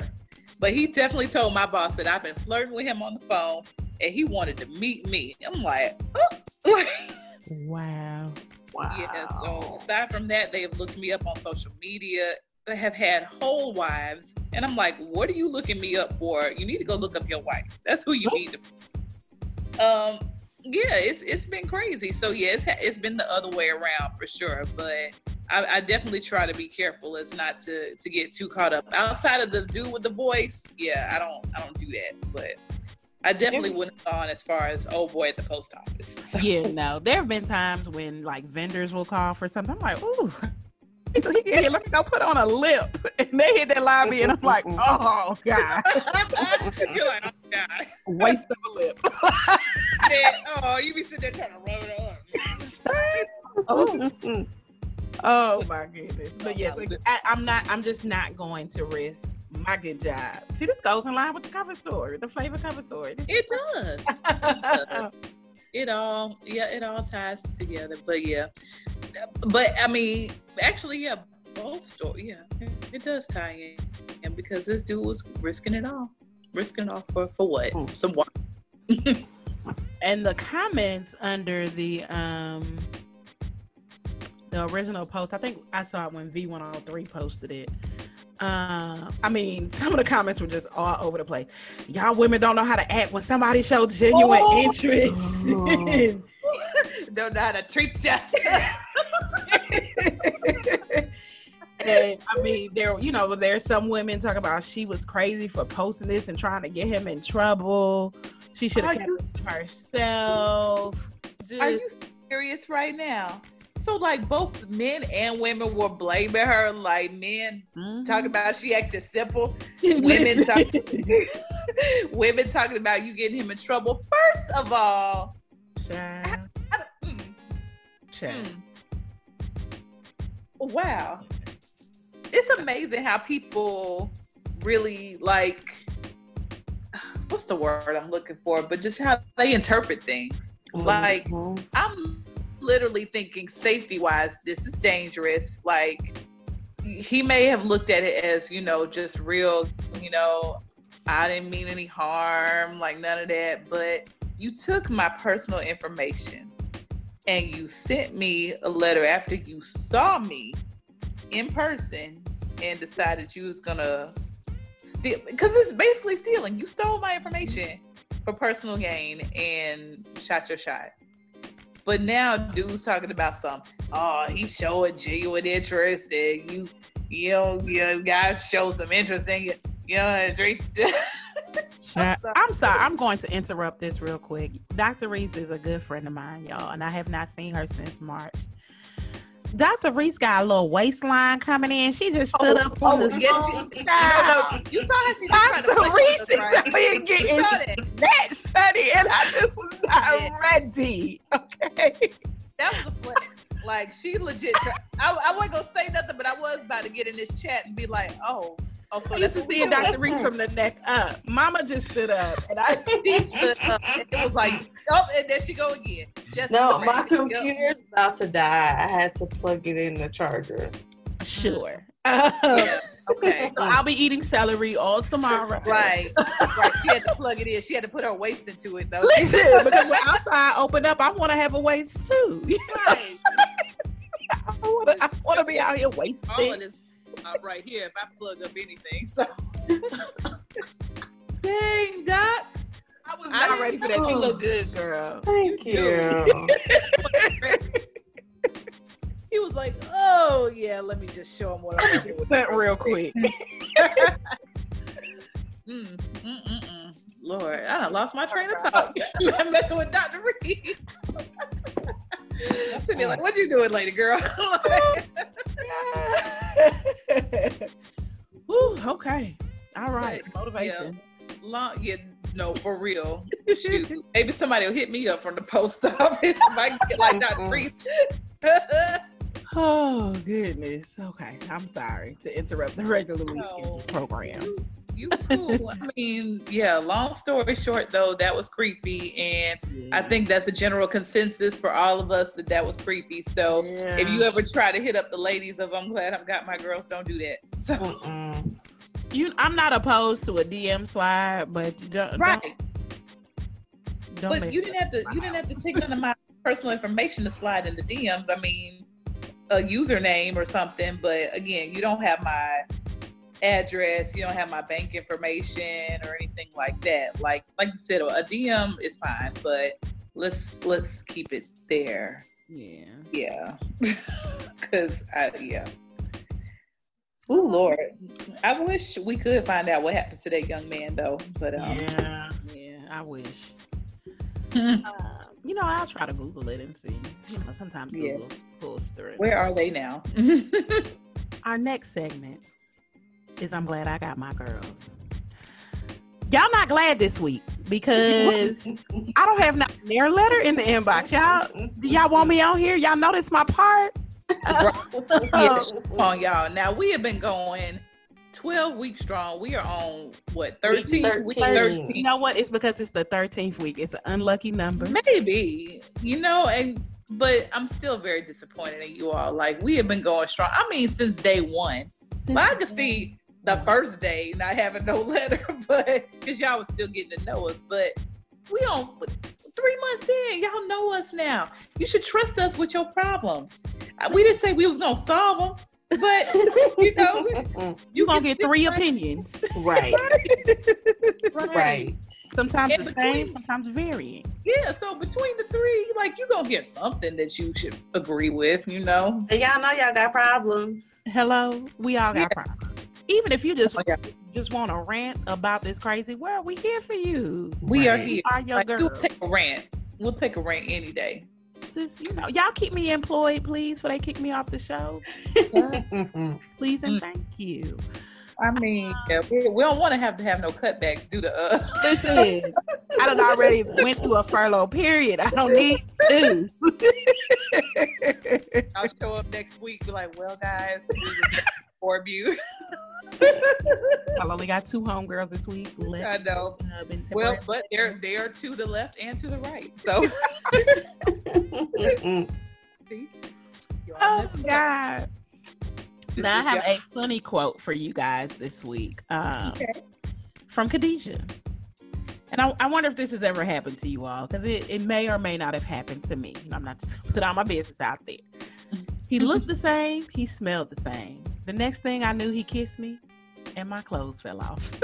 but he definitely told my boss that i've been flirting with him on the phone and he wanted to meet me i'm like oh. Wow. Wow. yeah so aside from that they have looked me up on social media they have had whole wives and i'm like what are you looking me up for you need to go look up your wife that's who you need to um yeah it's it's been crazy so yeah it's, it's been the other way around for sure but I, I definitely try to be careful as not to to get too caught up outside of the dude with the voice yeah i don't i don't do that but i definitely wouldn't have gone as far as old boy at the post office so. Yeah, no. There have been times when like vendors will call for something. I'm like, ooh. Let me go put on a lip. And they hit that lobby and I'm like, oh God. You're like, oh god. Waste of a lip. Man, oh, you be sitting there trying to rub it on. oh, oh my goodness. But yeah, like, I, I'm not I'm just not going to risk my good job. See, this goes in line with the cover story, the flavor cover story. This It does. It does. it all yeah it all ties together but yeah but i mean actually yeah both story yeah it does tie in and because this dude was risking it all risking it all for for what Hmm. some water and the comments under the um the original post i think i saw it when v103 posted it uh, I mean, some of the comments were just all over the place. Y'all women don't know how to act when somebody shows genuine Oh. interest. Oh. don't know how to treat you and I mean, there, you know, there's some women talking about she was crazy for posting this and trying to get him in trouble. She should have kept you- it to herself. Just, are you serious right now so like both men and women were blaming her like men Mhm. talking about she acted simple women talk- women talking about you getting him in trouble first of all Child, I, mm, mm. wow it's amazing how people really like what's the word I'm looking for, but just how they interpret things. Like Mhm. I'm literally thinking safety wise, this is dangerous. Like he may have looked at it as, you know, just real, you know, I didn't mean any harm, like none of that. But you took my personal information and you sent me a letter after you saw me in person and decided you was gonna steal because it's basically stealing. You stole my information for personal gain and shot your shot. But now dude's talking about some, oh, he showing genuine interest and you you know, you gotta show some interest in you. You know, drink. I'm sorry. sorry. I'm going to interrupt this real quick. Dr. Reese is a good friend of mine, y'all, and I have not seen her since March. Dr. Reese got a little waistline coming in. She just stood oh, up on oh, the yes, phone. she, Child. no, no, you saw how she was trying to Dr. Reese is right? here getting that. study, and I just was not Yeah. ready. Okay. That was a flex. Like she legit. I, I wasn't gonna say nothing, but I was about to get in this chat and be like, "Oh, oh, so I that's used to what we see doing?" Dr. Reese from the neck up. Mama just stood up, and I She stood up, and it was like, oh, and there she go again. Just No, my Yep. computer's about to die. I had to plug it in the charger. sure. Um, yeah, Okay. So I'll be eating celery all tomorrow. Right, right. She had to plug it in. She had to put her waist into it though. Listen, because when outside open up, I want to have a waist too. Right. I want to. I want to be out here wasted. All uh, right here. If I plug up anything, so. Dang, Doc. I was I not ready for that. You look good, girl. Thank You you. He was like, "Oh yeah, let me just show him what I'm doing." Stunt real quick. Mm, mm, mm, mm. Lord, I lost my train of thought. I'm messing with Dr. Reed. Sitting there like, what you doing, lady girl? Ooh, okay. All right. Motivation. Long, yeah, no, for real. Shoot, maybe somebody will hit me up from the post office if I get like Dr. Priest. Oh goodness. Okay. I'm sorry to interrupt the regularly No. scheduled program. You cool. I mean, yeah. Long story short, though, that was creepy, and I think that's a general consensus for all of us that that was creepy. So if you ever try to hit up the ladies of I'm glad I've got my girls, don't do that. So Mm-mm. you, I'm not opposed to a DM slide, but you don't, right, don't, don't but you didn't have to. You didn't have to take none of my personal information to slide in the DMs. I mean, a username or something. But again, you don't have my address. You don't have my bank information or anything like that. Like like you said, a DM is fine, but let's let's keep it there. Yeah. Yeah. Cause I yeah. Oh Lord. I wish we could find out what happens to that young man though. But um Yeah. Yeah. I wish. Uh, you know, I'll try to Google it and see. You know, sometimes Google Yes. pulls through. where are they now? Our next segment is I'm glad I got my girls. Y'all not glad this week because I don't have not their letter in the inbox. Y'all, do y'all want me on here? Y'all notice my part? yes. On, y'all. Now we have been going 12 weeks strong. We are on what 13? Week 13. 13. You know what? It's because it's the 13th week. It's an unlucky number. Maybe, you know, and but I'm still very disappointed in you all. Like we have been going strong. I mean, since day one. But I can see the first day not having no letter, but because y'all was still getting to know us. But we on three months in, y'all know us now. You should trust us with your problems. We didn't say we was gonna solve them, but you know, You're going to get three trust- opinions. right. Right. Sometimes In the same, sometimes varying. Yeah, so between the three, like you gonna get something that you should agree with, you know. And y'all know y'all got problems. Hello, we all got Yeah. problems. Even if you just Oh, yeah. just want to rant about this crazy world, we here for you. We are here. We are your Like, we'll take a rant. We'll take a rant any day. Just, you know, y'all keep me employed, please, before they kick me off the show. Please and Mm. thank you. I mean, yeah, we, we don't want to have to have no cutbacks due to uh. Listen, I done already went through a furlough period. I don't need to. I'll show up next week, be like, well, guys, we was there for you. I've only got two homegirls this week. I know. well, but they're they are to the left and to the right. So. oh God. Now I have a funny quote for you guys this week. Um, okay. From Khadijah. And I, I, wonder if this has ever happened to you all, because it, it may or may not have happened to me. I'm not just put all my business out there. He looked the same, he smelled the same. The next thing I knew, he kissed me, and my clothes fell off.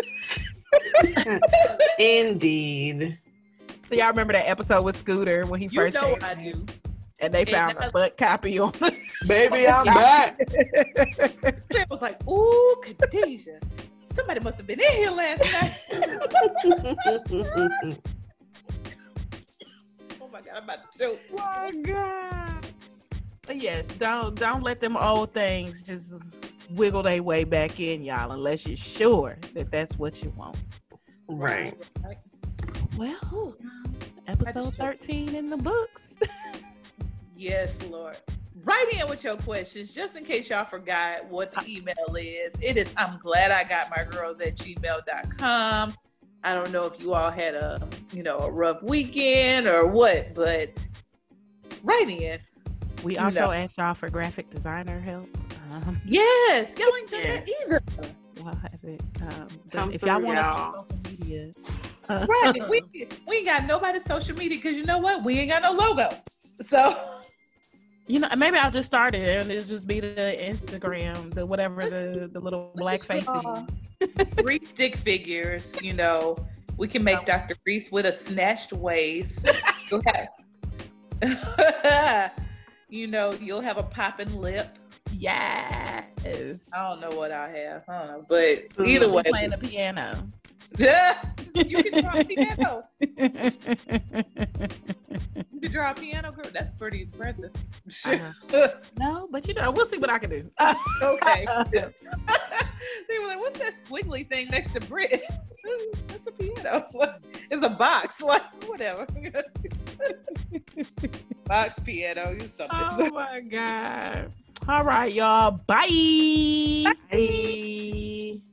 Indeed. So y'all remember that episode with Scooter when he you first know I do. And they found a butt copy on Baby, I'm back. It was like, ooh, Khadijah. Somebody must have been in here last night. oh my god, I'm about to choke. Oh my god. But yes, don't don't let them old things just wiggle their way back in, y'all, unless you're sure that that's what you want. Right. Well, episode 13 in the books. yes, Lord. Write in with your questions just in case y'all forgot what the email is. It is I'm glad I got my girls at gmail.com. I don't know if you all had a you know a rough weekend or what, but write in. We also know. asked y'all for graphic designer help. Um, yes, y'all ain't done yeah. that either. Y'all have it. Um, if y'all want us on social media, uh, right? we we ain't got nobody's social media because you know what? We ain't got no logo. So you know, maybe I'll just start it and it'll just be the Instagram, the whatever the the little black face. Three stick figures, you know. We can make Dr. Reese with a snatched waist. Okay. You know, you'll have a popping lip. Yes. I don't know what I have. I don't know, but either way, playing the piano. Yeah, you can draw a piano. you can draw a piano, girl. That's pretty impressive. Uh-huh. no, but you know, we'll see what I can do. okay. they were like, "What's that squiggly thing next to Brit?" That's a piano. It's a box, like whatever. box piano, you something. Oh my god. All right, y'all. Bye. Bye. Bye.